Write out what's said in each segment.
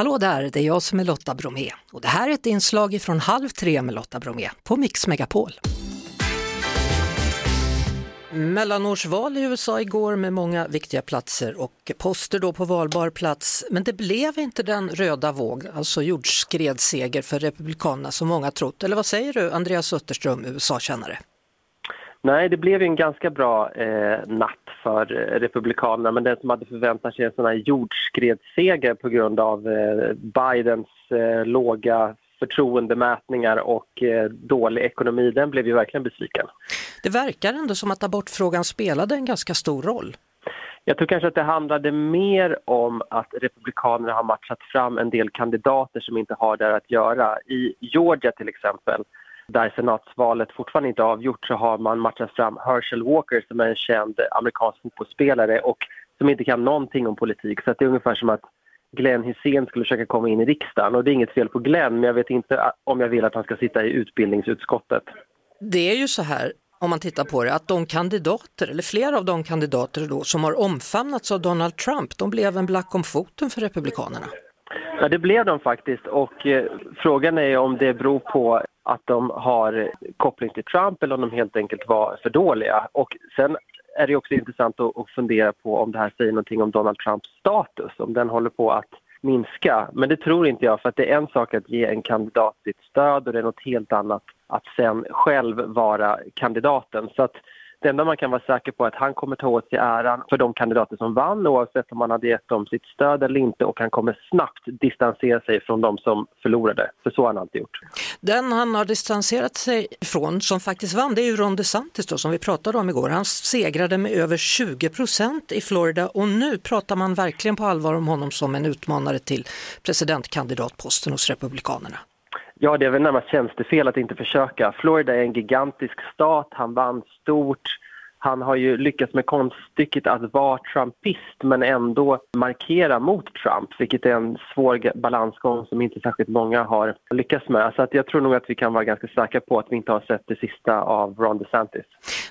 Hallå där, det är jag som är Lotta Bromé och det här är ett inslag från Halv tre med Lotta Bromé på Mix Megapol. Mellanårsval i USA igår med många viktiga platser och poster då på valbar plats. Men det blev inte den röda våg, alltså jordskredsseger för Republikanerna som många trott. Eller vad säger du, Andreas Utterström, USA-kännare? Nej, det blev en ganska bra eh, natt för Republikanerna men den som hade förväntat sig en sån här jordskredsseger på grund av eh, Bidens eh, låga förtroendemätningar och eh, dålig ekonomi, den blev ju verkligen besviken. Det verkar ändå som att abortfrågan spelade en ganska stor roll. Jag tror kanske att det handlade mer om att Republikanerna har matchat fram en del kandidater som inte har där att göra. I Georgia till exempel, där senatsvalet fortfarande inte avgjort, så har man matchat fram Herschel Walker som är en känd amerikansk fotbollsspelare och som inte kan någonting om politik. Så det är ungefär som att Glenn Hussein skulle försöka komma in i riksdagen. Och det är inget fel på Glenn, men jag vet inte om jag vill att han ska sitta i utbildningsutskottet. Det är ju så här, om man tittar på det, att de kandidater, eller flera av de kandidater då, som har omfamnats av Donald Trump, de blev en black om foten för Republikanerna. Ja, det blev de faktiskt och eh, frågan är om det beror på att de har koppling till Trump eller om de helt enkelt var för dåliga. Och sen är det också intressant att, fundera på om det här säger någonting om Donald Trumps status, om den håller på att minska. Men det tror inte jag, för att det är en sak att ge en kandidat sitt stöd och det är något helt annat att sen själv vara kandidaten. Så att det enda man kan vara säker på är att han kommer ta åt sig äran för de kandidater som vann oavsett om han hade gett dem sitt stöd eller inte och han kommer snabbt distansera sig från de som förlorade. För så har han alltid gjort. Den han har distanserat sig från som faktiskt vann det är ju Ron DeSantis då, som vi pratade om igår. Han segrade med över 20 procent i Florida och nu pratar man verkligen på allvar om honom som en utmanare till presidentkandidatposten hos Republikanerna. Ja, det är väl närmast tjänstefel att inte försöka. Florida är en gigantisk stat, han vann stort. Han har ju lyckats med konststycket att vara trumpist men ändå markera mot Trump, vilket är en svår balansgång som inte särskilt många har lyckats med. Så att jag tror nog att vi kan vara ganska säkra på att vi inte har sett det sista av Ron DeSantis.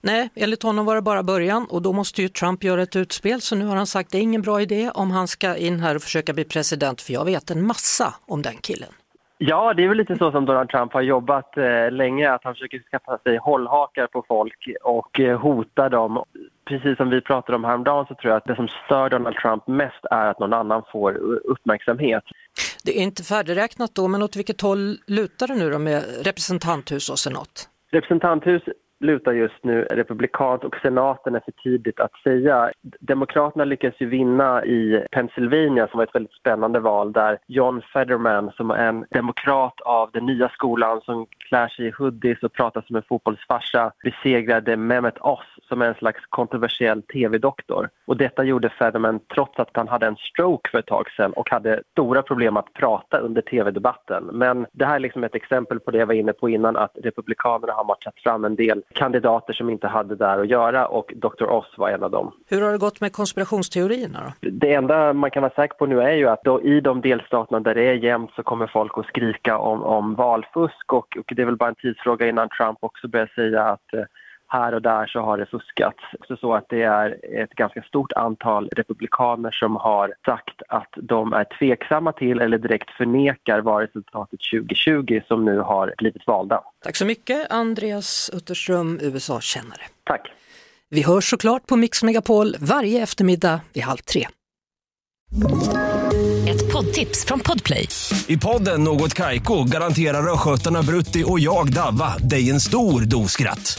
Nej, enligt honom var det bara början och då måste ju Trump göra ett utspel så nu har han sagt att det är ingen bra idé om han ska in här och försöka bli president för jag vet en massa om den killen. Ja, det är väl lite så som Donald Trump har jobbat eh, länge, att han försöker skaffa sig hållhakar på folk och eh, hota dem. Precis som vi pratade om häromdagen så tror jag att det som stör Donald Trump mest är att någon annan får uppmärksamhet. Det är inte färdigräknat då, men åt vilket håll lutar det nu då med representanthus och senat? Representanthus lutar just nu republikanskt och senaten är för tidigt att säga. Demokraterna lyckas ju vinna i Pennsylvania som var ett väldigt spännande val där John Fetterman som är en demokrat av den nya skolan som klär sig i hoodies och pratar som en fotbollsfarsa besegrade Mehmet Oz som är en slags kontroversiell tv-doktor. Och detta gjorde Federman trots att han hade en stroke för ett tag sedan och hade stora problem att prata under tv-debatten. Men det här är liksom ett exempel på det jag var inne på innan att Republikanerna har matchat fram en del kandidater som inte hade där att göra och Dr. Oz var en av dem. Hur har det gått med konspirationsteorierna då? Det enda man kan vara säker på nu är ju att då, i de delstaterna där det är jämnt så kommer folk att skrika om, om valfusk och, och det är väl bara en tidsfråga innan Trump också börjar säga att eh, här och där så har det fuskats. Också så att det är ett ganska stort antal republikaner som har sagt att de är tveksamma till eller direkt förnekar valresultatet 2020 som nu har blivit valda. Tack så mycket Andreas Utterström, USA-kännare. Tack. Vi hörs såklart på Mix Megapol varje eftermiddag vid halv tre. Ett poddtips från Podplay. I podden Något Kaiko garanterar östgötarna Brutti och jag, Davva, dig en stor dos skratt.